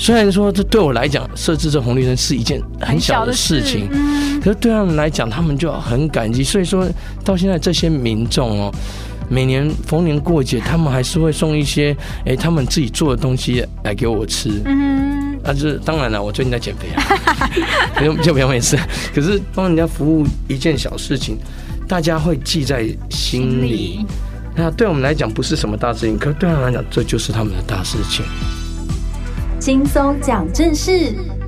虽然说这对我来讲设置这红绿灯是一件很小的事情，可是对他们来讲，他们就很感激。所以说到现在，这些民众哦，每年逢年过节，他们还是会送一些哎，他们自己做的东西来给我吃。嗯，啊，就是当然了，我最近在减肥啊，就就不要没事。可是帮人家服务一件小事情，大家会记在心里。那对我们来讲不是什么大事情，可是对他们来讲，这就是他们的大事情。轻松讲正事。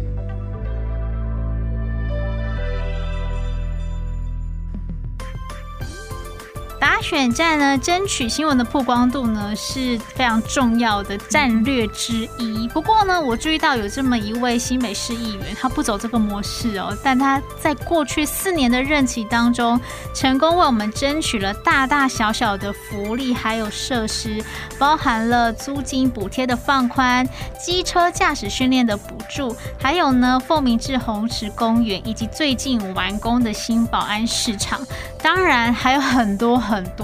选战呢，争取新闻的曝光度呢，是非常重要的战略之一。不过呢，我注意到有这么一位新北市议员，他不走这个模式哦，但他在过去四年的任期当中，成功为我们争取了大大小小的福利，还有设施，包含了租金补贴的放宽、机车驾驶训练的补助，还有呢，凤鸣至红池公园，以及最近完工的新保安市场。当然还有很多很多。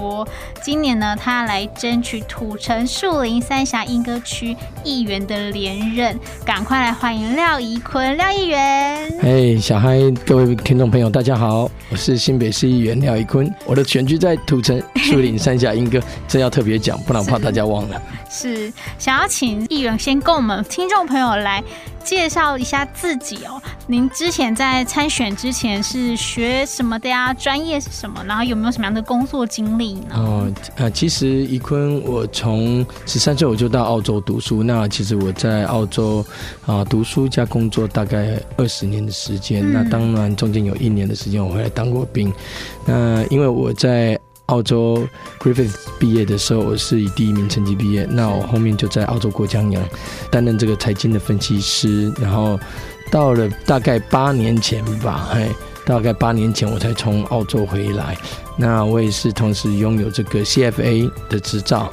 今年呢，他来争取土城树林三峡莺歌区议员的连任，赶快来欢迎廖宜坤廖议员。嘿，hey, 小嗨，各位听众朋友，大家好，我是新北市议员廖宜坤，我的选区在土城树林三峡莺歌，真要特别讲，不然怕大家忘了。是，是想要请议员先跟我们听众朋友来。介绍一下自己哦。您之前在参选之前是学什么的呀？专业是什么？然后有没有什么样的工作经历呢？哦，呃，其实怡坤，我从十三岁我就到澳洲读书。那其实我在澳洲啊读书加工作大概二十年的时间。嗯、那当然中间有一年的时间我回来当过兵。那因为我在澳洲 Griffith 毕业的时候，我是以第一名成绩毕业。那我后面就在澳洲过江洋担任这个财经的分析师。然后到了大概八年前吧，嘿，大概八年前我才从澳洲回来。那我也是同时拥有这个 CFA 的执照。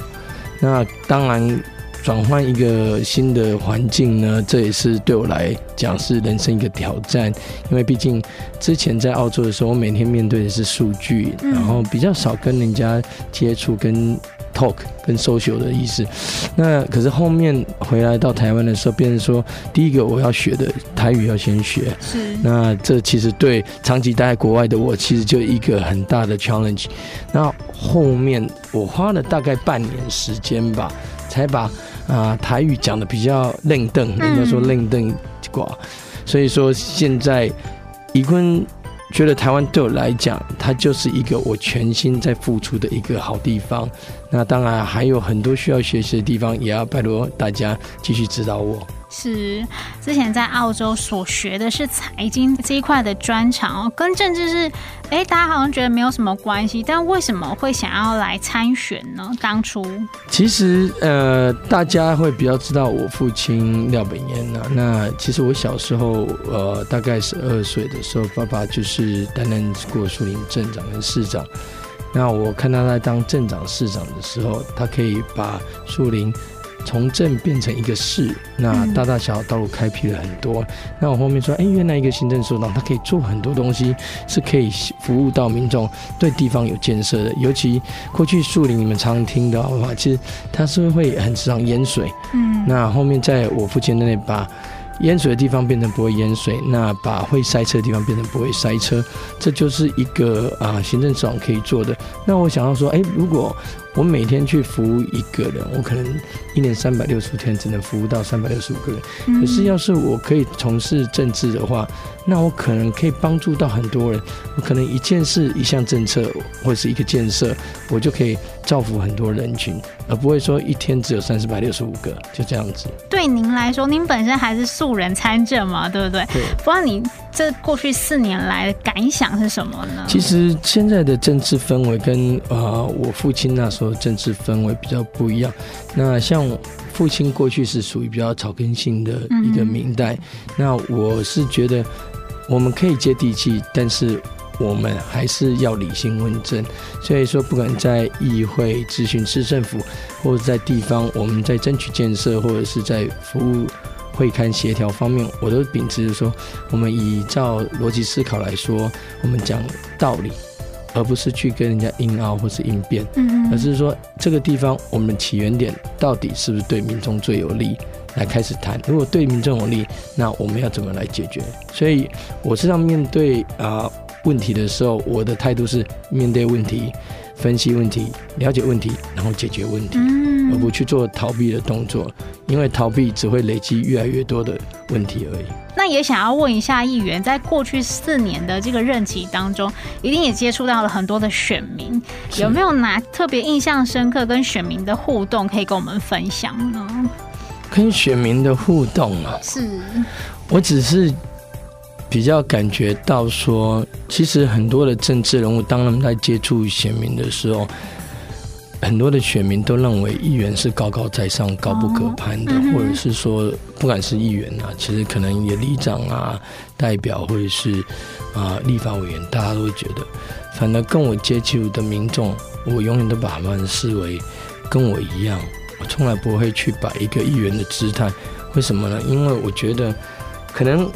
那当然。转换一个新的环境呢，这也是对我来讲是人生一个挑战，因为毕竟之前在澳洲的时候，我每天面对的是数据，然后比较少跟人家接触，跟 talk、跟 social 的意思。那可是后面回来到台湾的时候，变成说，第一个我要学的台语要先学，是。那这其实对长期待在国外的我，其实就一个很大的 challenge。那后面我花了大概半年时间吧，才把。啊，台语讲的比较愣瞪，人家说愣瞪挂，所以说现在怡坤觉得台湾对我来讲，它就是一个我全心在付出的一个好地方。那当然还有很多需要学习的地方，也要拜托大家继续指导我。是之前在澳洲所学的是财经这一块的专长哦，跟政治是哎，大家好像觉得没有什么关系，但为什么会想要来参选呢？当初其实呃，大家会比较知道我父亲廖本燕呐。那其实我小时候呃，大概十二岁的时候，爸爸就是担任过树林镇长跟市长。那我看他在当镇长、市长的时候，他可以把树林。从镇变成一个市，那大大小小道路开辟了很多。嗯、那我后面说，哎、欸，原来一个行政首长，他可以做很多东西，是可以服务到民众，对地方有建设的。尤其过去树林，你们常常听到的话，其实它是会很时常淹水。嗯，那后面在我父亲那里把淹水的地方变成不会淹水，那把会塞车的地方变成不会塞车，这就是一个啊行政首长可以做的。那我想要说，哎、欸，如果我每天去服务一个人，我可能一年三百六十五天只能服务到三百六十五个人。嗯、可是要是我可以从事政治的话，那我可能可以帮助到很多人。我可能一件事、一项政策或者是一个建设，我就可以造福很多人群，而不会说一天只有三四百六十五个，就这样子。对您来说，您本身还是素人参政嘛，对不对？对。不知道你这过去四年来的感想是什么呢？其实现在的政治氛围跟呃我父亲那时候。政治氛围比较不一样。那像父亲过去是属于比较草根性的一个明代，嗯、那我是觉得我们可以接地气，但是我们还是要理性问政。所以说，不管在议会咨询市政府，或者在地方，我们在争取建设，或者是在服务会勘协调方面，我都秉持着说，我们依照逻辑思考来说，我们讲道理。而不是去跟人家硬拗或是应变，嗯，而是说这个地方我们的起源点到底是不是对民众最有利？来开始谈。如果对民众有利，那我们要怎么来解决？所以我是要面对啊、呃、问题的时候，我的态度是面对问题，分析问题，了解问题，然后解决问题，嗯、而不去做逃避的动作，因为逃避只会累积越来越多的问题而已。那也想要问一下议员，在过去四年的这个任期当中，一定也接触到了很多的选民，有没有哪特别印象深刻跟选民的互动可以跟我们分享呢？跟选民的互动啊，是我只是。比较感觉到说，其实很多的政治人物，当他们在接触选民的时候，很多的选民都认为议员是高高在上、高不可攀的，或者是说，不管是议员啊，其实可能也里长啊、代表或者是啊立法委员，大家都会觉得，反而跟我接触的民众，我永远都把他们视为跟我一样，我从来不会去摆一个议员的姿态。为什么呢？因为我觉得可能。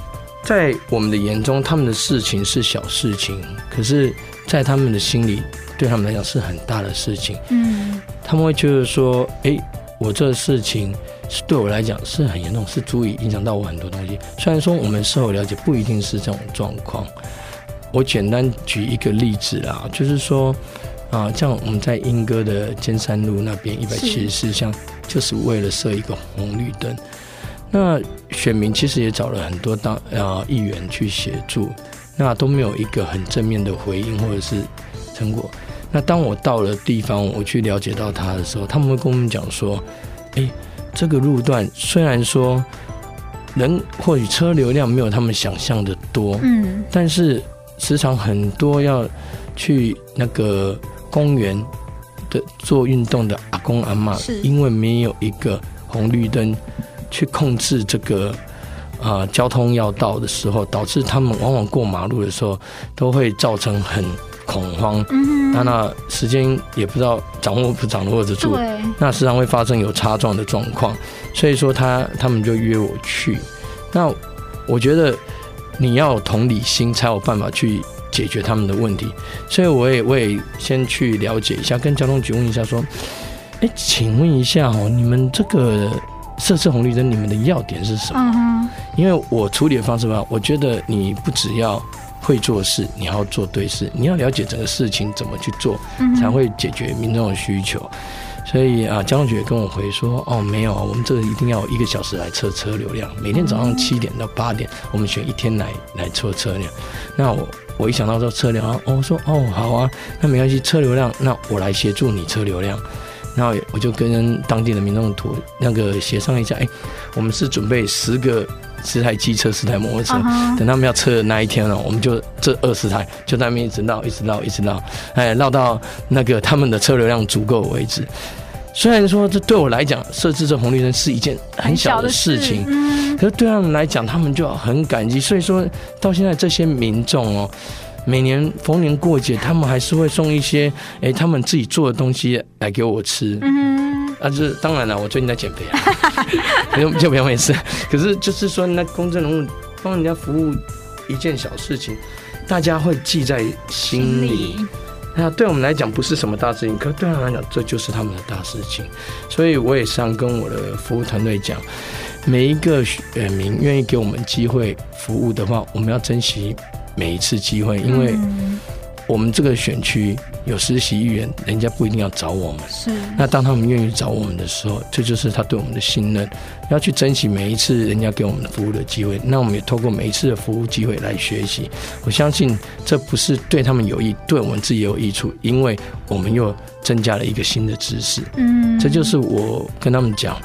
在我们的眼中，他们的事情是小事情，可是，在他们的心里，对他们来讲是很大的事情。嗯，他们会觉得说：“哎，我这事情是对我来讲是很严重，是足以影响到我很多东西。”虽然说我们事后了解不一定是这种状况。我简单举一个例子啦，就是说啊，像我们在莺歌的尖山路那边一百七十四巷，就是为了设一个红绿灯。那选民其实也找了很多当呃议员去协助，那都没有一个很正面的回应或者是成果。那当我到了地方，我去了解到他的时候，他们会跟我们讲说：“哎，这个路段虽然说人或许车流量没有他们想象的多，嗯，但是时常很多要去那个公园的做运动的阿公阿妈，因为没有一个红绿灯。”去控制这个啊、呃、交通要道的时候，导致他们往往过马路的时候都会造成很恐慌。嗯，那那时间也不知道掌握不掌握得住，对，那时常会发生有擦撞的状况。所以说他他们就约我去。那我觉得你要有同理心，才有办法去解决他们的问题。所以我也我也先去了解一下，跟交通局问一下说，哎，请问一下哦，你们这个。设置红绿灯，你们的要点是什么？嗯，因为我处理的方式吧，我觉得你不只要会做事，你要做对事，你要了解整个事情怎么去做，才会解决民众的需求。所以啊，交通局也跟我回说，哦，没有啊，我们这个一定要一个小时来测车流量，每天早上七点到八点，我们选一天来来测车辆。那我我一想到这车流量，哦，我说哦好啊，那没关系，车流量，那我来协助你车流量。然后我就跟当地的民众图那个协商一下，哎，我们是准备十个十台机车、十台摩托车，uh huh. 等他们要测的那一天了，我们就这二十台就在那边一直绕、一直绕、一直绕，哎，绕到那个他们的车流量足够为止。虽然说这对我来讲设置这红绿灯是一件很小的事情，事嗯、可是对他们来讲，他们就很感激。所以说到现在这些民众哦。每年逢年过节，他们还是会送一些哎、欸，他们自己做的东西来给我吃。嗯，啊，这当然了，我最近在减肥啊，就就不用没事。可是就是说，那公众人物帮人家服务一件小事情，大家会记在心里。那对我们来讲不是什么大事情，可对他们来讲，这就是他们的大事情。所以我也想跟我的服务团队讲，每一个选民愿意给我们机会服务的话，我们要珍惜。每一次机会，因为我们这个选区有实习议员，人家不一定要找我们。是。那当他们愿意找我们的时候，这就是他对我们的信任。要去珍惜每一次人家给我们的服务的机会。那我们也透过每一次的服务机会来学习。我相信这不是对他们有益，对我们自己也有益处，因为我们又增加了一个新的知识。嗯。这就是我跟他们讲，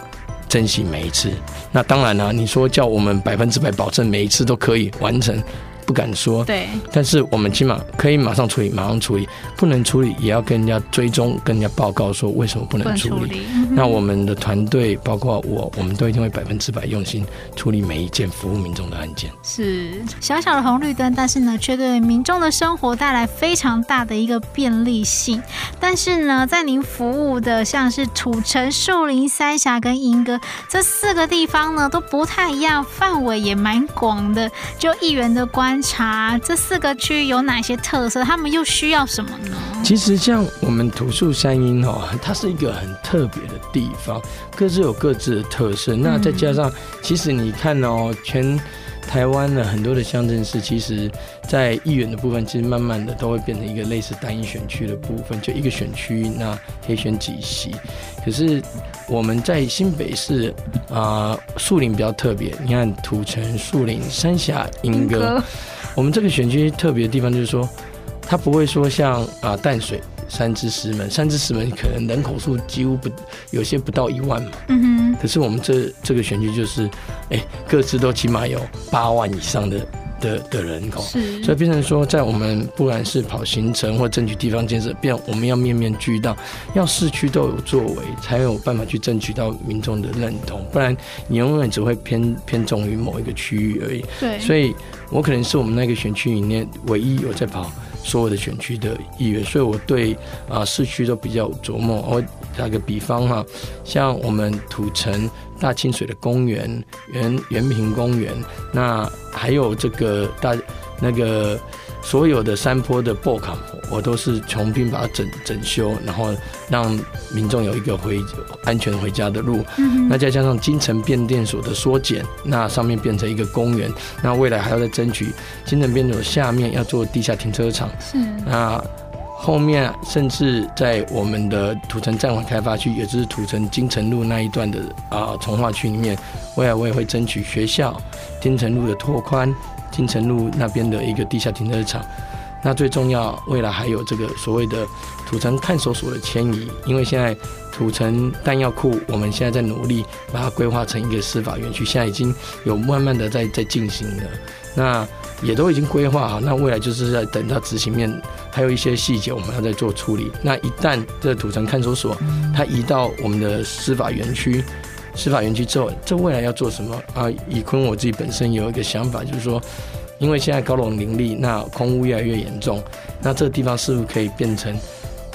珍惜每一次。那当然了，你说叫我们百分之百保证每一次都可以完成。不敢说，对，但是我们起码可以马上处理，马上处理，不能处理也要跟人家追踪，跟人家报告说为什么不能处理。处理嗯、那我们的团队包括我，我们都一定会百分之百用心处理每一件服务民众的案件。是小小的红绿灯，但是呢，却对民众的生活带来非常大的一个便利性。但是呢，在您服务的像是土城、树林、三峡跟莺歌这四个地方呢，都不太一样，范围也蛮广的。就议员的关。观察这四个区有哪些特色，他们又需要什么呢？其实像我们土树山阴哦，它是一个很特别的地方，各自有各自的特色。那再加上，其实你看哦，全。台湾的很多的乡镇市，其实，在议员的部分，其实慢慢的都会变成一个类似单一选区的部分，就一个选区，那可以选几席。可是我们在新北市啊，树林比较特别，你看土城、树林、三峡、莺歌，我们这个选区特别的地方就是说，它不会说像啊淡水。三芝石门，三芝石门可能人口数几乎不，有些不到一万嘛。嗯哼。可是我们这这个选区就是，哎、欸，各自都起码有八万以上的的的人口。是。所以变成说，在我们不管是跑行程或争取地方建设，变我们要面面俱到，要市区都有作为，才有办法去争取到民众的认同。不然你永远只会偏偏重于某一个区域而已。对。所以我可能是我们那个选区里面唯一有在跑。所有的选区的议员，所以我对啊、市区都比较琢磨。我打个比方哈，像我们土城大清水的公园、原原平公园，那还有这个大那个。所有的山坡的步道，我都是重新把它整整修，然后让民众有一个回安全回家的路。嗯、那再加上金城变电所的缩减，那上面变成一个公园。那未来还要再争取金城变电所下面要做地下停车场。是。那后面甚至在我们的土城暂缓开发区，也就是土城金城路那一段的啊从化区里面，未来我也会争取学校金城路的拓宽。金城路那边的一个地下停车场，那最重要，未来还有这个所谓的土城看守所的迁移，因为现在土城弹药库，我们现在在努力把它规划成一个司法园区，现在已经有慢慢的在在进行了，那也都已经规划好，那未来就是在等到执行面，还有一些细节我们要再做处理。那一旦这土城看守所它移到我们的司法园区。司法园区之后，这未来要做什么啊？以坤我自己本身有一个想法，就是说，因为现在高楼林立，那空污越来越严重，那这个地方是不是可以变成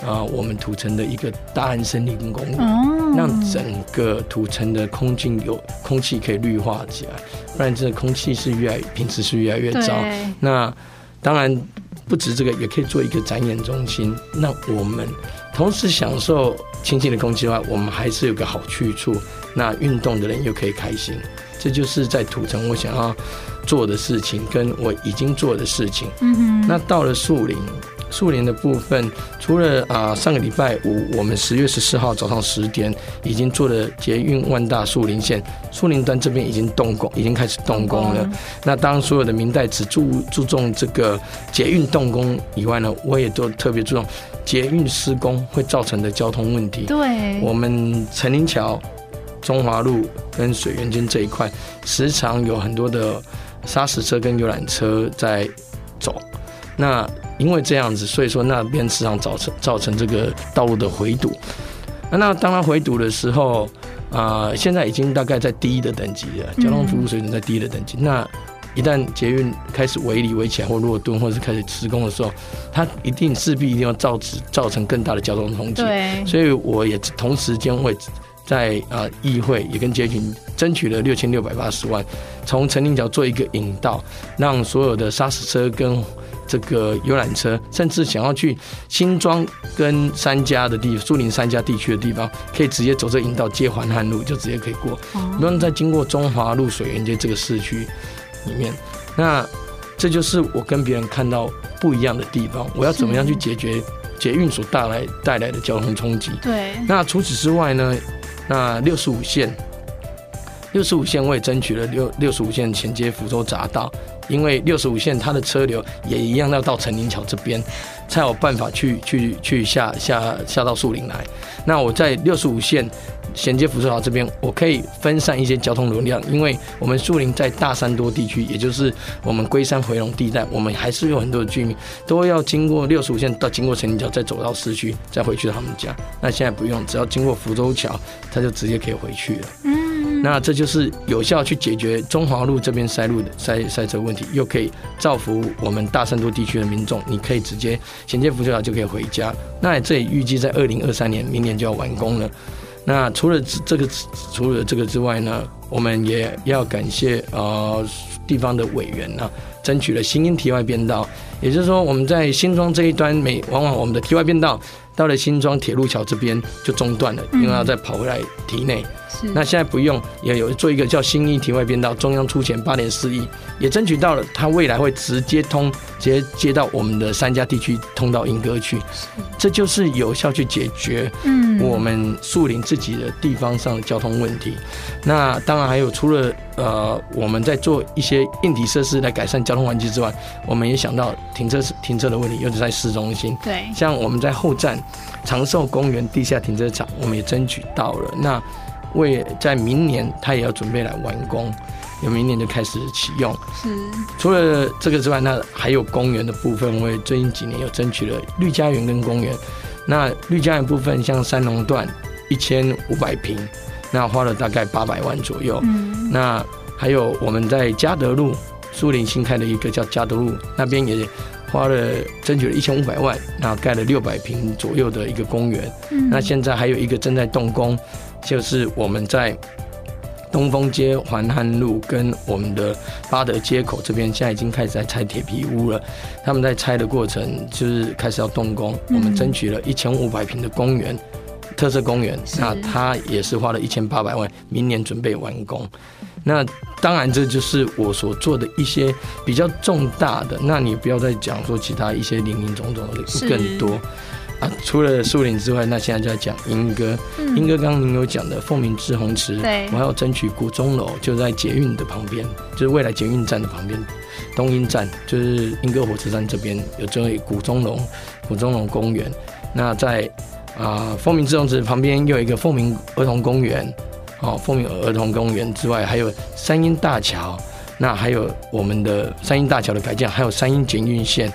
啊，我们土城的一个大安森林公园，哦、让整个土城的空气有空气可以绿化起来，不然这个空气是越来品质是越来越糟。那当然不止这个，也可以做一个展演中心，那我们同时享受清新的空气的话，我们还是有个好去处。那运动的人又可以开心，这就是在土城我想要做的事情，跟我已经做的事情。嗯哼。那到了树林，树林的部分，除了啊上个礼拜五，我们十月十四号早上十点已经做了捷运万大树林线，树林端这边已经动工，已经开始动工了。那当所有的明代只注注重这个捷运动工以外呢，我也都特别注重捷运施工会造成的交通问题。对，我们陈林桥。中华路跟水源间这一块，时常有很多的砂石车跟游览车在走。那因为这样子，所以说那边时常造成造成这个道路的回堵。那当它回堵的时候，啊、呃，现在已经大概在第一的等级了，交通服务水准在第一的等级。嗯、那一旦捷运开始围里围起来或落墩，或者是开始施工的时候，它一定势必一定要造成造成更大的交通冲击。对，所以我也同时间会。在啊，议会也跟捷运争取了六千六百八十万，从陈林桥做一个引道，让所有的砂石车跟这个游览车，甚至想要去新庄跟三家的地树林三家地区的地方，可以直接走这引道接环汉路，就直接可以过，不用再经过中华路水源街这个市区里面。那这就是我跟别人看到不一样的地方。我要怎么样去解决捷运所带来带来的交通冲击？对。那除此之外呢？那六十五线，六十五线我也争取了六六十五线衔接福州匝道，因为六十五线它的车流也一样要到陈林桥这边，才有办法去去去下下下到树林来。那我在六十五线衔接福州桥这边，我可以分散一些交通流量，因为我们树林在大山多地区，也就是我们龟山回龙地带，我们还是有很多的居民都要经过六十五线到经过陈林桥，再走到市区，再回去他们家。那现在不用，只要经过福州桥，他就直接可以回去了。嗯，那这就是有效去解决中华路这边塞路的塞塞车问题，又可以造福我们大山多地区的民众。你可以直接衔接福州桥就可以回家。那这也预计在二零二三年，明年就要完工了。那除了这个除了这个之外呢，我们也要感谢呃地方的委员啊，争取了新英体外变道，也就是说我们在新庄这一端，每往往我们的体外变道到了新庄铁路桥这边就中断了，因为要再跑回来体内。那现在不用，也有做一个叫新一体外边道，中央出钱八点四亿，也争取到了，它未来会直接通，直接接到我们的三家地区，通到莺歌去，这就是有效去解决，嗯，我们树林自己的地方上的交通问题。那当然还有除了呃，我们在做一些硬体设施来改善交通环境之外，我们也想到停车停车的问题，尤其在市中心，对，像我们在后站长寿公园地下停车场，我们也争取到了。那。为在明年，他也要准备来完工，有明年就开始启用。是，除了这个之外，那还有公园的部分，我也最近几年有争取了绿家园跟公园。那绿家园部分，像三龙段一千五百平，那花了大概八百万左右。嗯，那还有我们在嘉德路苏林新开的一个叫嘉德路，那边也花了争取了一千五百万，那盖了六百平左右的一个公园。嗯，那现在还有一个正在动工。就是我们在东风街环汉路跟我们的八德街口这边，现在已经开始在拆铁皮屋了。他们在拆的过程，就是开始要动工。我们争取了一千五百平的公园，特色公园，那他也是花了一千八百万，明年准备完工。那当然，这就是我所做的一些比较重大的。那你不要再讲说其他一些零零总总的更多。啊，除了树林之外，那现在就要讲莺歌。莺歌刚刚您有讲的凤鸣志红池，对，我还要争取古钟楼，就在捷运的旁边，就是未来捷运站的旁边，东莺站就是莺歌火车站这边有这位古钟楼，古钟楼公园。那在啊凤鸣滞洪池旁边又有一个凤鸣儿童公园，哦，凤鸣儿童公园之外还有三莺大桥，那还有我们的三莺大桥的改建，还有三莺捷运线，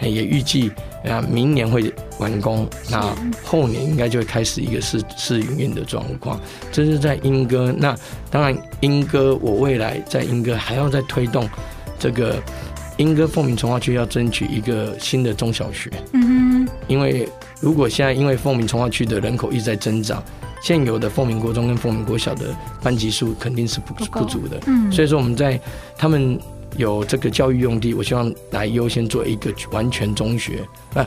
也预计。那明年会完工，那后年应该就会开始一个试试营运的状况。这是在莺歌，那当然莺歌，我未来在莺歌还要再推动这个莺歌凤鸣从化区要争取一个新的中小学。嗯哼，因为如果现在因为凤鸣从化区的人口一直在增长，现有的凤鸣国中跟凤鸣国小的班级数肯定是不不足的。嗯，所以说我们在他们。有这个教育用地，我希望来优先做一个完全中学啊，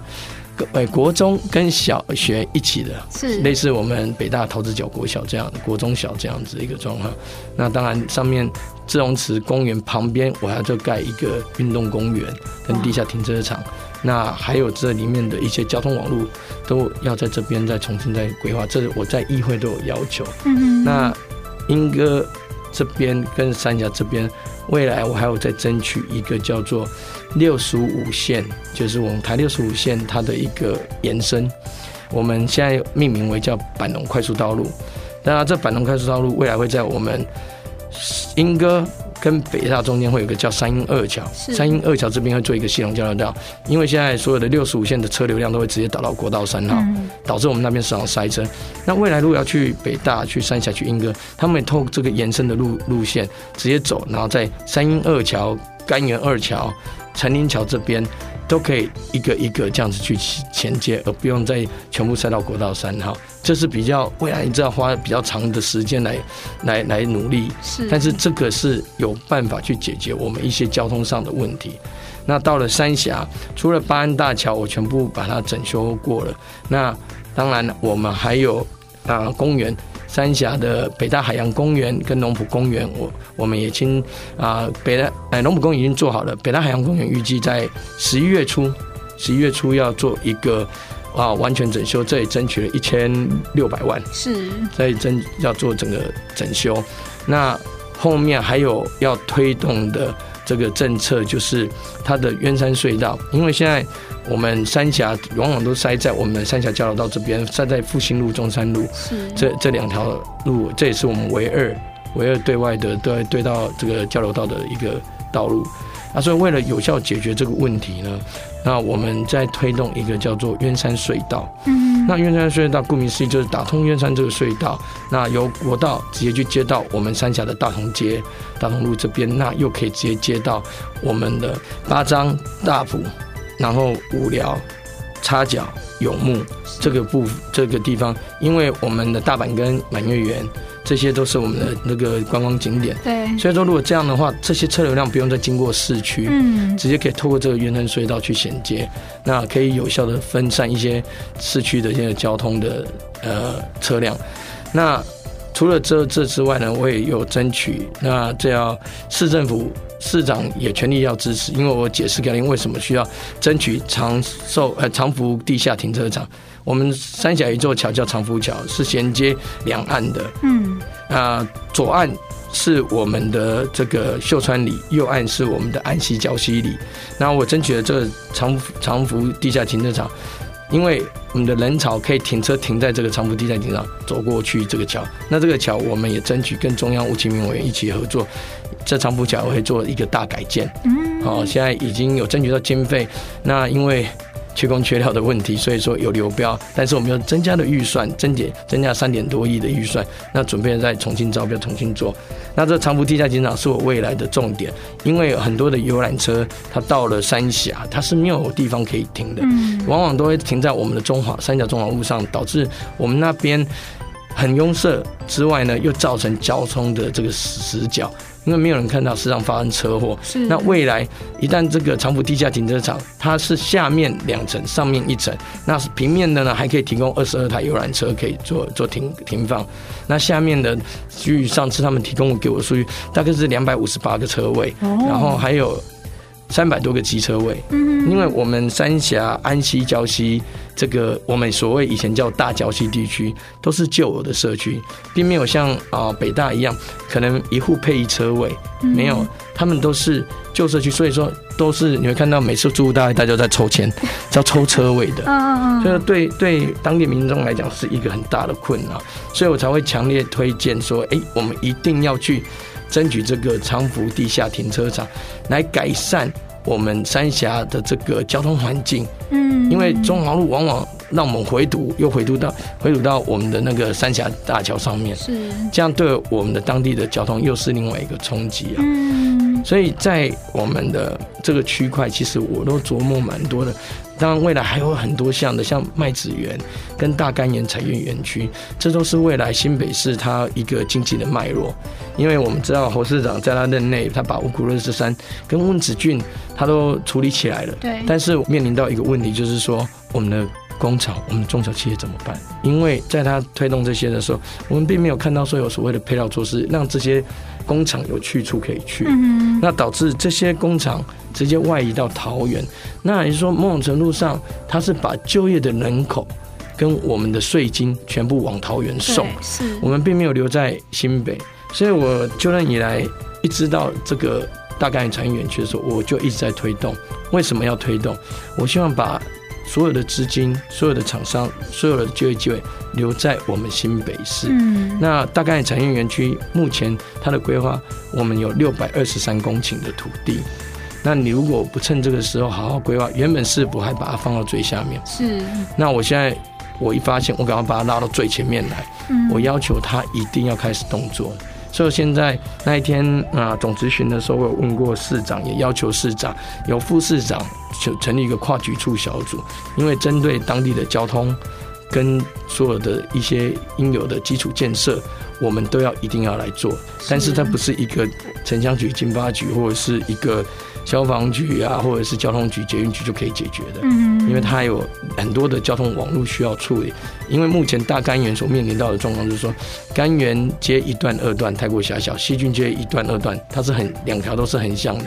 呃，国中跟小学一起的，是类似我们北大桃子角国小这样的国中小这样子一个状况。那当然，上面滞洪池公园旁边，我还要再盖一个运动公园跟地下停车场。那还有这里面的一些交通网络，都要在这边再重新再规划。这我在议会都有要求。嗯嗯。那英哥这边跟三峡这边。未来我还有在争取一个叫做六十五线，就是我们台六十五线它的一个延伸，我们现在命名为叫板龙快速道路。当然，这板龙快速道路未来会在我们莺歌。跟北大中间会有一个叫三鹰二桥，三鹰二桥这边会做一个系统交流道，因为现在所有的六十五线的车流量都会直接导到国道三号，导致我们那边市场塞车。那未来如果要去北大、去三峡、去莺歌，他们也透过这个延伸的路路线直接走，然后在三鹰二桥、甘源二桥、陈林桥这边。都可以一个一个这样子去衔接，而不用再全部塞到国道三号。这是比较未来，你知道花比较长的时间来来来努力。是，但是这个是有办法去解决我们一些交通上的问题。那到了三峡，除了巴安大桥，我全部把它整修过了。那当然，我们还有啊公园。三峡的北大海洋公园跟龙浦公园，我我们也已经啊北大哎龙浦公园已经做好了，北大海洋公园预计在十一月初，十一月初要做一个啊完全整修，这里争取了一千六百万，是，这里争要做整个整修，那后面还有要推动的这个政策就是它的鸢山隧道，因为现在。我们三峡往往都塞在我们三峡交流道这边，塞在复兴路、中山路，是这这两条路，这也是我们唯二唯二对外的对对到这个交流道的一个道路。那，所以为了有效解决这个问题呢，那我们在推动一个叫做鸢山隧道。嗯，那鸢山隧道顾名思义就是打通鸢山这个隧道，那由国道直接去接到我们三峡的大同街、大同路这边，那又可以直接接到我们的八张大埔。然后五寮、插脚、永木这个部这个地方，因为我们的大阪跟满月园这些都是我们的那个观光景点。对，所以说如果这样的话，这些车流量不用再经过市区，嗯，直接可以透过这个圆横隧道去衔接，那可以有效的分散一些市区的一些交通的呃车辆。那除了这这之外呢，我也有争取，那这要市政府市长也全力要支持，因为我解释给您为什么需要争取长寿呃长福地下停车场。我们三峡有一座桥叫长福桥，是衔接两岸的。嗯，啊，左岸是我们的这个秀川里，右岸是我们的安溪礁溪里。那我争取了这个长长福地下停车场。因为我们的人潮可以停车停在这个长福地下停车场，走过去这个桥。那这个桥我们也争取跟中央吴清民委员一起合作，这长福桥会做一个大改建。嗯，好，现在已经有争取到经费。那因为。缺工缺料的问题，所以说有流标，但是我们又增加了预算，增减增加三点多亿的预算，那准备再重新招标，重新做。那这长福地下停车场是我未来的重点，因为很多的游览车它到了三峡，它是没有地方可以停的，往往都会停在我们的中华三峡中华路上，导致我们那边很拥塞之外呢，又造成交通的这个死角。因为没有人看到市场发生车祸，是那未来一旦这个长福地下停车场，它是下面两层，上面一层，那是平面的呢，还可以提供二十二台游览车可以做做停停放。那下面的，据上次他们提供给我的数据，大概是两百五十八个车位，然后还有。三百多个机车位，嗯，因为我们三峡安溪礁溪这个我们所谓以前叫大礁溪地区，都是旧有的社区，并没有像啊北大一样，可能一户配一车位，没有，他们都是旧社区，所以说都是你会看到每次住户大家大家都在抽签，叫抽车位的，嗯嗯，所以对对当地民众来讲是一个很大的困扰，所以我才会强烈推荐说，哎，我们一定要去。争取这个长福地下停车场，来改善我们三峡的这个交通环境。嗯，因为中华路往往让我们回堵，又回堵到回堵到我们的那个三峡大桥上面，是这样对我们的当地的交通又是另外一个冲击啊。嗯，所以在我们的这个区块，其实我都琢磨蛮多的。当然，未来还有很多项的，像麦子园跟大干岩产业园区，这都是未来新北市它一个经济的脉络。因为我们知道侯市长在他任内，他把五股二十三跟温子俊他都处理起来了。对。但是面临到一个问题，就是说我们的工厂、我们中小企业怎么办？因为在他推动这些的时候，我们并没有看到说有所谓的配套措施，让这些工厂有去处可以去。嗯。那导致这些工厂。直接外移到桃园，那也就是说，某种程度上，它是把就业的人口跟我们的税金全部往桃园送，是我们并没有留在新北。所以我就任以来，一直到这个大干岩产业园区的时候，我就一直在推动。为什么要推动？我希望把所有的资金、所有的厂商、所有的就业机会留在我们新北市。嗯，那大概产业园区目前它的规划，我们有六百二十三公顷的土地。那你如果不趁这个时候好好规划，原本市府还把它放到最下面。是。那我现在我一发现，我赶快把它拉到最前面来。嗯。我要求他一定要开始动作。所以现在那一天啊，总咨询的时候，我有问过市长，也要求市长由副市长就成立一个跨局处小组，因为针对当地的交通跟所有的一些应有的基础建设，我们都要一定要来做。但是它不是一个城乡局、经发局或者是一个。消防局啊，或者是交通局、捷运局就可以解决的，嗯，因为它有很多的交通网络需要处理。因为目前大干源所面临到的状况就是说，干源街一段、二段太过狭小，西郡街一段、二段它是很两条都是很像的。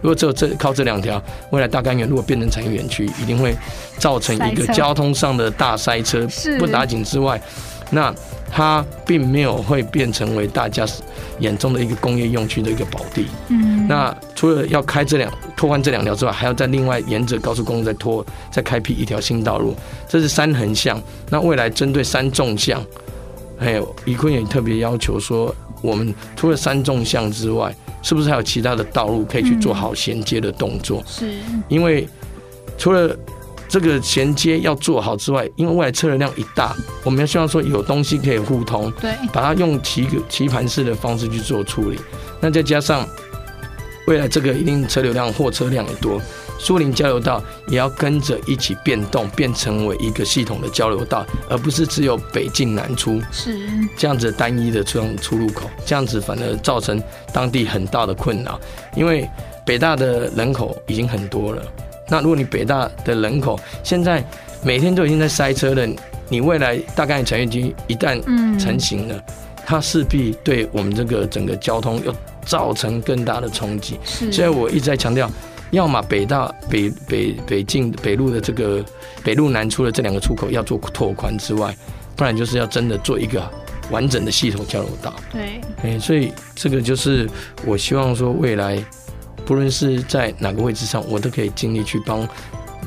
如果只有这靠这两条，未来大干源如果变成产业园区，一定会造成一个交通上的大塞车。不打紧之外，那它并没有会变成为大家眼中的一个工业用区的一个宝地。嗯，那除了要开这两拓宽这两条之外，还要再另外沿着高速公路再拖再开辟一条新道路，这是三横向。那未来针对三纵向，还有宜坤也特别要求说，我们除了三纵向之外，是不是还有其他的道路可以去做好衔接的动作？是，因为除了。这个衔接要做好之外，因为未来车流量一大，我们要希望说有东西可以互通，对，把它用棋棋盘式的方式去做处理。那再加上未来这个一定车流量、货车量也多，苏林交流道也要跟着一起变动，变成为一个系统的交流道，而不是只有北进南出，是这样子单一的出出入口，这样子反而造成当地很大的困扰。因为北大的人口已经很多了，那如果你北大的人口现在每天都已经在塞车了，你未来大概产业区一旦成型了，它势必对我们这个整个交通又造成更大的冲击。是，所以我一直在强调。要么北大北北北进北路的这个北路南出的这两个出口要做拓宽之外，不然就是要真的做一个完整的系统交流道。对，哎，所以这个就是我希望说未来，不论是在哪个位置上，我都可以尽力去帮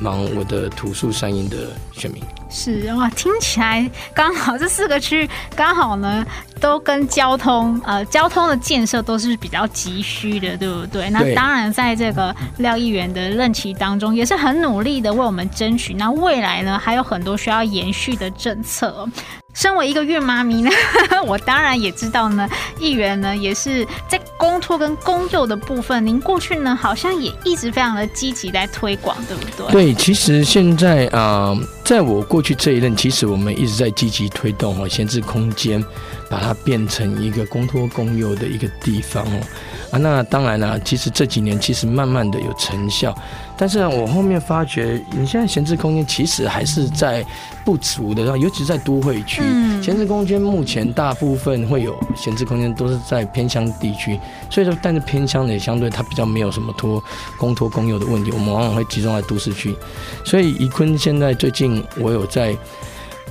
忙我的土树山阴的选民。是哇，听起来刚好这四个区刚好呢，都跟交通呃交通的建设都是比较急需的，对不对？那当然，在这个廖议员的任期当中，也是很努力的为我们争取。那未来呢，还有很多需要延续的政策。身为一个孕妈咪呢，我当然也知道呢，议员呢也是在公托跟公幼的部分，您过去呢好像也一直非常的积极在推广，对不对？对，其实现在啊、在我过去这一任，其实我们一直在积极推动哦，闲置空间，把它变成一个公托公幼的一个地方哦。啊，那当然了，其实这几年其实慢慢的有成效。但是呢我后面发觉，你现在闲置空间其实还是在不足的，尤其是在都会区，闲置空间目前大部分会有闲置空间都是在偏乡地区，所以说，但是偏乡的也相对它比较没有什么托公托公有的问题，我们往往会集中在都市区。所以宜坤现在最近我有在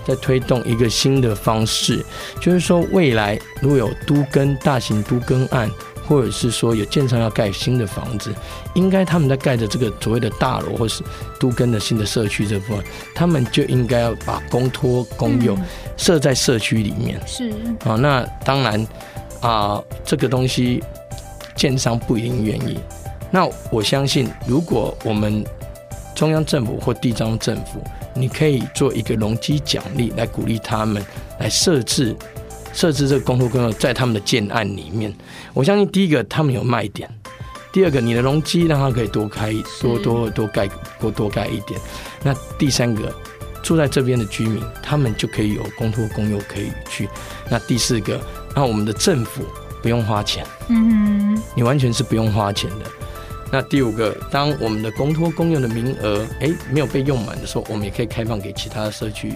在推动一个新的方式，就是说未来如果有都更大型都更案。或者是说有建商要盖新的房子，应该他们在盖的这个所谓的大楼，或是都跟的新的社区这部分，他们就应该要把公托公有设在社区里面。是啊，那当然啊，这个东西建商不一定愿意。那我相信，如果我们中央政府或地方政府，你可以做一个容积奖励来鼓励他们来设置。设置这个公托公有在他们的建案里面，我相信第一个他们有卖点，第二个你的容积让他可以多开多多多盖多多盖一点，那第三个住在这边的居民他们就可以有公托公有可以去，那第四个那我们的政府不用花钱，嗯，你完全是不用花钱的。那第五个，当我们的公托公用的名额诶没有被用满的时候，我们也可以开放给其他的社区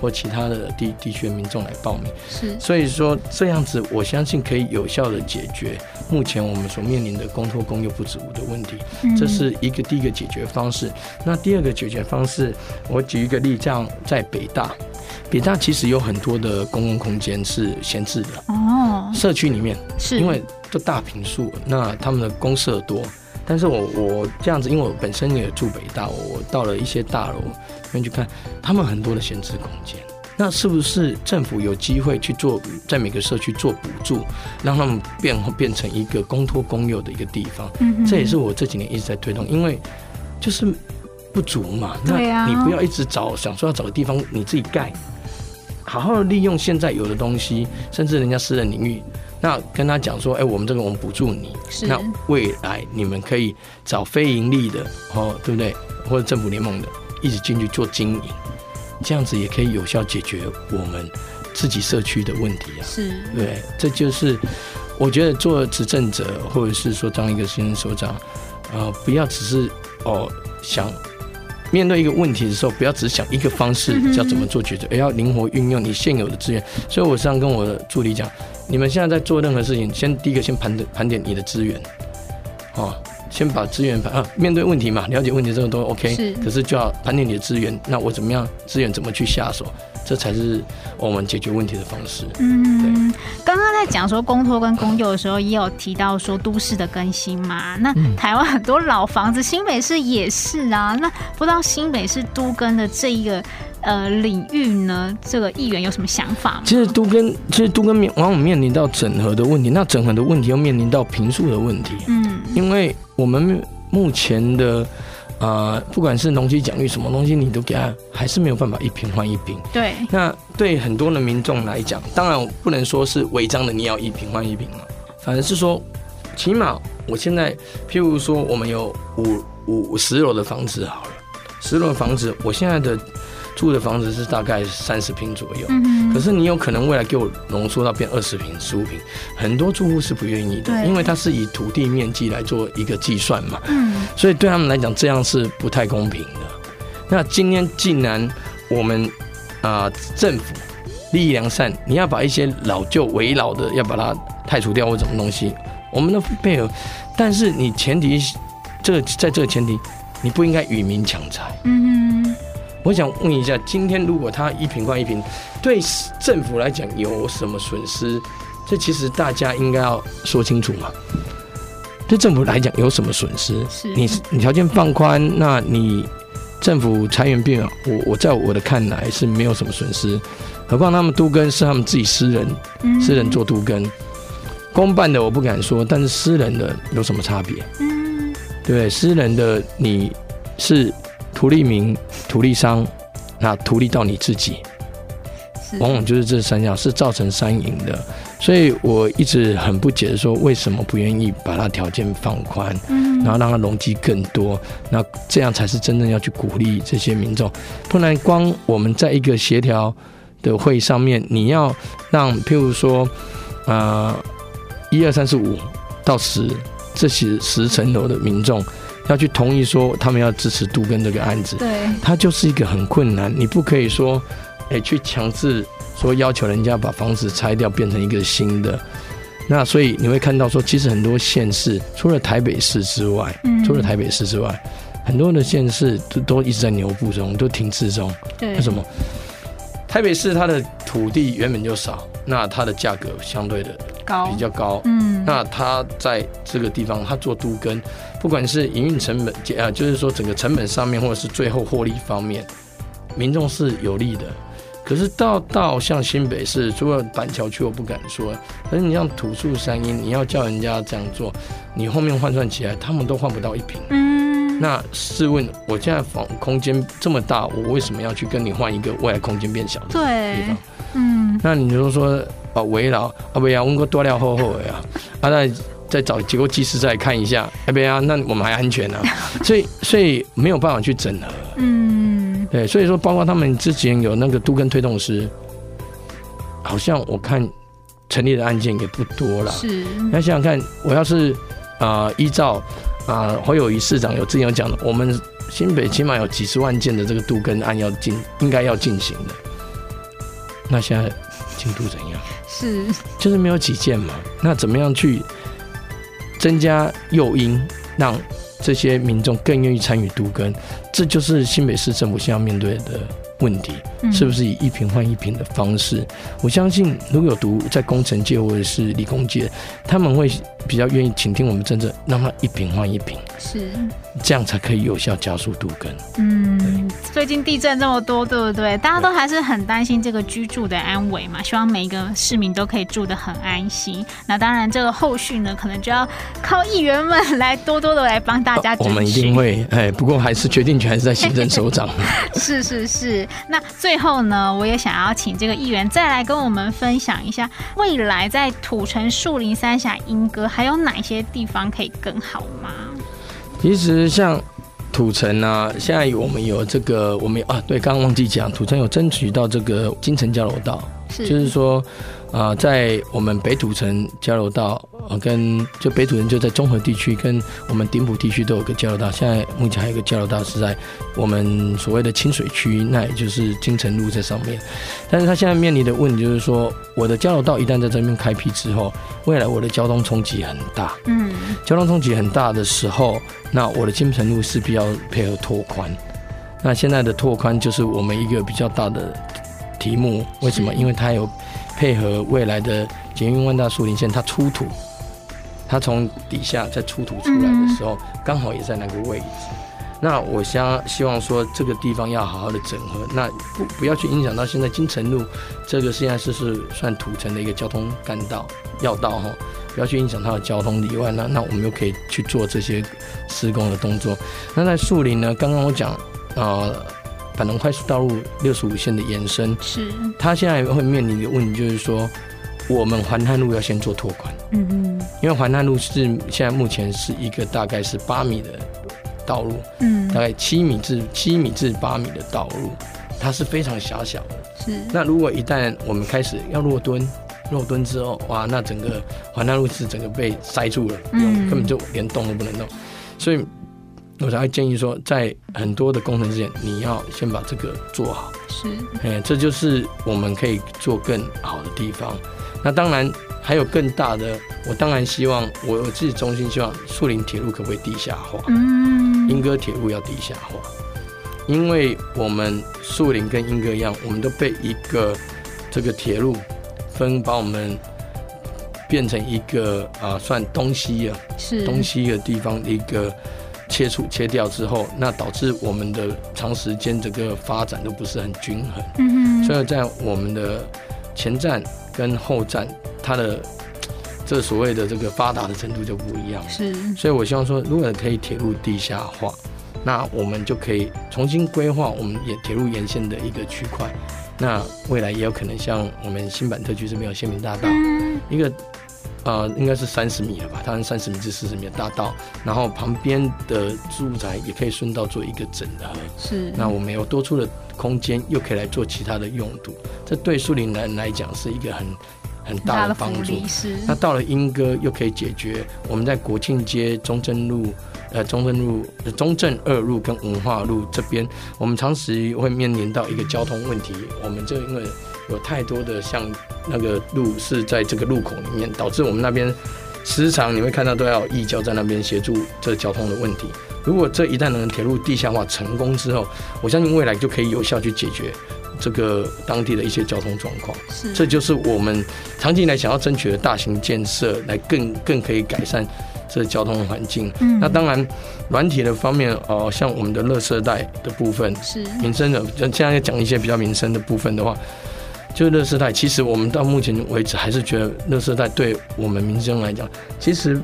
或其他的地地区的民众来报名。是，所以说这样子，我相信可以有效的解决目前我们所面临的公托公用不足的问题。这是一个第一个解决方式。那第二个解决方式，我举一个例，这样在北大，北大其实有很多的公共空间是闲置的哦，社区里面是因为都大平数，那他们的公社多。但是我我这样子，因为我本身也住北大，我到了一些大楼里面去看，他们很多的闲置空间，那是不是政府有机会去做，在每个社区做补助，让他们变变成一个公托公有的一个地方？嗯，这也是我这几年一直在推动，因为就是不足嘛。那你不要一直找，想说要找个地方你自己盖，好好的利用现在有的东西，甚至人家私人领域。那跟他讲说，哎、欸，我们这个我们补助你，那未来你们可以找非盈利的，哦，对不对？或者政府联盟的，一起进去做经营，这样子也可以有效解决我们自己社区的问题啊。是，对，这就是我觉得做执政者，或者是说当一个行政首长，呃，不要只是哦想面对一个问题的时候，不要只想一个方式要怎么做抉择，而要灵活运用你现有的资源。所以我常跟我的助理讲。你们现在在做任何事情，先第一个先盘点盘点你的资源，哦，先把资源盘啊，面对问题嘛，了解问题这个都 OK，是，可是就要盘点你的资源，那我怎么样资源怎么去下手，这才是我们解决问题的方式。嗯，对。刚刚在讲说公托跟公有的时候，也有提到说都市的更新嘛，那台湾很多老房子，新北市也是啊，那不知道新北市都更的这一个。呃，领域呢，这个议员有什么想法吗？其实都跟其实都跟面往往面临到整合的问题，那整合的问题又面临到平数的问题。嗯，因为我们目前的呃，不管是农机奖励什么东西，你都给他还是没有办法一瓶换一瓶。对，那对很多的民众来讲，当然不能说是违章的，你要一瓶换一瓶了，反而是说，起码我现在，譬如说我们有五。五十楼的房子好了，十楼的房子，我现在的住的房子是大概三十平左右，嗯，可是你有可能未来给我浓缩到变二十平、十五平，很多住户是不愿意的，因为它是以土地面积来做一个计算嘛，嗯，所以对他们来讲这样是不太公平的。那今天既然我们啊、呃、政府利益良善，你要把一些老旧为老的要把它汰除掉或什么东西，我们都配合，但是你前提这个在这个前提，你不应该与民抢财。嗯哼，我想问一下，今天如果他一瓶换一瓶，对政府来讲有什么损失？这其实大家应该要说清楚嘛。对政府来讲有什么损失？是你你条件放宽，那你。政府裁员变，我我在我的看来是没有什么损失，何况他们都跟是他们自己私人，嗯、私人做都跟，公办的我不敢说，但是私人的有什么差别？嗯，对，私人的你是图利民、图利商，那图利到你自己，往往就是这三样是造成三赢的。所以我一直很不解的说，为什么不愿意把它条件放宽，然后让它容积更多，那这样才是真正要去鼓励这些民众。不然光我们在一个协调的会上面，你要让譬如说，呃，一二三四五到十这些十层楼的民众要去同意说他们要支持杜根这个案子，对，它就是一个很困难。你不可以说，哎，去强制。说要求人家把房子拆掉，变成一个新的，那所以你会看到说，其实很多县市除了台北市之外，嗯，除了台北市之外，很多的县市都都一直在牛步中，都停滞中。对，为什么？台北市它的土地原本就少，那它的价格相对的高，比较高。嗯，那它在这个地方，它做都跟，不管是营运成本啊，就是说整个成本上面，或者是最后获利方面，民众是有利的。可是到到像新北市，除了板桥区，我不敢说。可是你像土树山阴，你要叫人家这样做，你后面换算起来，他们都换不到一瓶。嗯。那试问，我现在房空间这么大，我为什么要去跟你换一个未来空间变小的地方？嗯。那你就说啊，围绕啊，不要，我们多料厚厚的呀，啊，再再找结构技师再看一下，哎，不要，那我们还安全呢、啊。所以，所以没有办法去整合。嗯。对，所以说，包括他们之前有那个都跟推动师，好像我看成立的案件也不多了。是，你要想想看，我要是啊、呃、依照啊、呃、侯友宜市长有之前有讲的，我们新北起码有几十万件的这个杜根案要进，应该要进行的。那现在进度怎样？是，就是没有几件嘛。那怎么样去增加诱因，让这些民众更愿意参与杜根？这就是新北市政府现在要面对的问题，是不是以一瓶换一瓶的方式？我相信，如果有读在工程界或者是理工界，他们会比较愿意倾听我们真正让他一瓶换一瓶，是这样才可以有效加速度根。嗯，最近地震这么多，对不对？大家都还是很担心这个居住的安危嘛，希望每一个市民都可以住得很安心。那当然，这个后续呢，可能就要靠议员们来多多的来帮大家。我们一定会，哎，不过还是决定权还是在行政首长。是是是。那最后呢，我也想要请这个议员再来跟我们分享一下，未来在土城、树林、三峡、莺歌还有哪些地方可以更好吗？其实像土城啊，现在我们有这个，我们啊，对，刚刚忘记讲，土城有争取到这个金城交流道，是就是说。啊、在我们北土城交流道，呃，跟就北土城就在中和地区，跟我们顶埔地区都有个交流道。现在目前还有一个交流道是在我们所谓的清水区，那也就是金城路在上面。但是他现在面临的问题就是说，我的交流道一旦在这边开辟之后，未来我的交通冲击很大。嗯，交通冲击很大的时候，那我的金城路势必要配合拓宽。那现在的拓宽就是我们一个比较大的题目。为什么？因为它有。配合未来的捷运万大树林线，它出土，它从底下再出土出来的时候，刚好也在那个位置。那我想希望说，这个地方要好好的整合，那不不要去影响到现在金城路这个现在是是算土城的一个交通干道要道哈，不要去影响它的交通以外，那那我们又可以去做这些施工的动作。那在树林呢，刚刚我讲啊。呃板南快速道路六十五线的延伸，是。它现在会面临的问题，就是说，我们环汉路要先做拓宽，嗯嗯，因为环汉路是现在目前是一个大概是八米的道路，嗯，大概七米至七米至八米的道路，它是非常狭小的。是。那如果一旦我们开始要落墩，落墩之后，哇，那整个环南路是整个被塞住了，嗯，根本就连动都不能动。所以，我才会建议说，在很多的工程之前，你要先把这个做好。是。哎，这就是我们可以做更好的地方。那当然。还有更大的，我当然希望我我自己衷心希望树林铁路可不可以地下化？嗯，莺歌铁路要地下化，因为我们树林跟莺歌一样，我们都被一个这个铁路分把我们变成一个啊、呃，算东西啊，是东西的地方的一个切除切掉之后，那导致我们的长时间这个发展都不是很均衡。嗯，所以在我们的前站跟后站。它的这所谓的这个发达的程度就不一样，是，所以我希望说，如果可以铁路地下化，那我们就可以重新规划我们沿铁路沿线的一个区块，那未来也有可能像我们新版特区是没有县民大道，一个呃应该是三十米了吧，它是三十米至四十米的大道，然后旁边的住宅也可以顺道做一个整合，是，那我们有多出的空间，又可以来做其他的用途，这对树林人来讲是一个很。很大的帮助。那到了莺歌，又可以解决我们在国庆街、中正路、呃中正路、中正二路跟文化路这边，我们常时会面临到一个交通问题。我们就因为有太多的像那个路是在这个路口里面，导致我们那边时常你会看到都要有义交在那边协助这交通的问题。如果这一旦能铁路地下化成功之后，我相信未来就可以有效去解决。这个当地的一些交通状况，是，这就是我们长期以来想要争取的大型建设，来更更可以改善这交通环境。嗯，那当然，软体的方面，哦、呃，像我们的垃圾袋的部分，是民生的，就现在要讲一些比较民生的部分的话，就是垃圾袋。其实我们到目前为止还是觉得垃圾袋对我们民生来讲，其实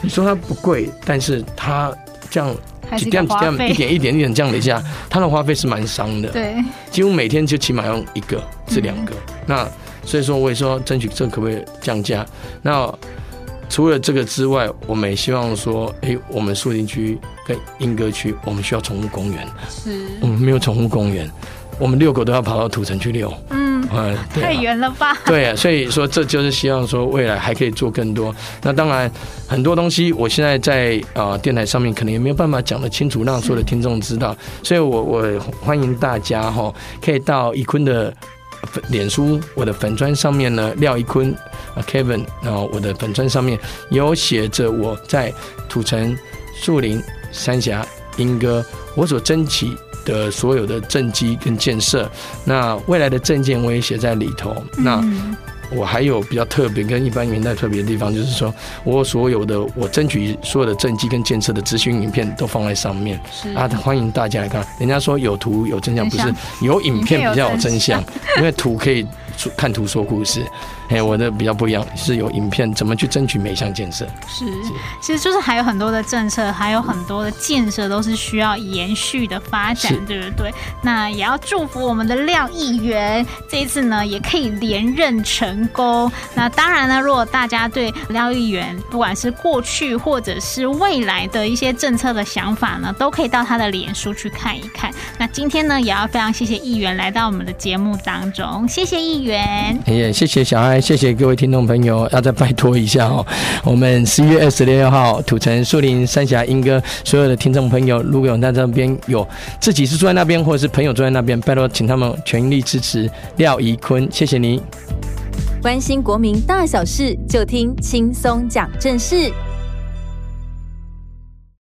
你说它不贵，但是它这样。几点几点一点一点一点这样的一下，它的花费是蛮伤的。对，几乎每天就起码用一个至两个。嗯、那所以说，我也说争取这可不可以降价？那除了这个之外，我们也希望说，哎、欸，我们树林区跟莺歌区，我们需要宠物公园。是，我们没有宠物公园，我们遛狗都要跑到土城去遛。嗯。嗯，太远了吧？对啊，所以说这就是希望说未来还可以做更多。那当然很多东西，我现在在啊电台上面可能也没有办法讲得清楚，让所有的听众知道。所以我我欢迎大家哈，可以到怡坤的脸书我的粉砖上面呢，廖一坤啊 Kevin，然后我的粉砖上面有写着我在土城、树林、三峡、莺歌我所争取的所有的政绩跟建设，那未来的政见我也写在里头。那我还有比较特别跟一般年代特别的地方，就是说我所有的我争取所有的政绩跟建设的咨询影片都放在上面。是啊，欢迎大家来看。人家说有图有真相，不是有影片比较有真相，因为图可以看图说故事。哎，我的比较不一样，是有影片怎么去争取每项建设。是，其实就是还有很多的政策，还有很多的建设都是需要延续的发展，对不对？那也要祝福我们的廖议员这一次呢，也可以连任成功。那当然呢，如果大家对廖议员不管是过去或者是未来的一些政策的想法呢，都可以到他的脸书去看一看。那今天呢，也要非常谢谢议员来到我们的节目当中，谢谢议员。哎呀，谢谢小爱。谢谢各位听众朋友，要再拜托一下哦。我们十一月二十六号，土城树林三峡莺歌所有的听众朋友，如果有在这边有自己是住在那边，或者是朋友住在那边，拜托请他们全力支持廖怡坤，谢谢您。关心国民大小事，就听轻松讲正事。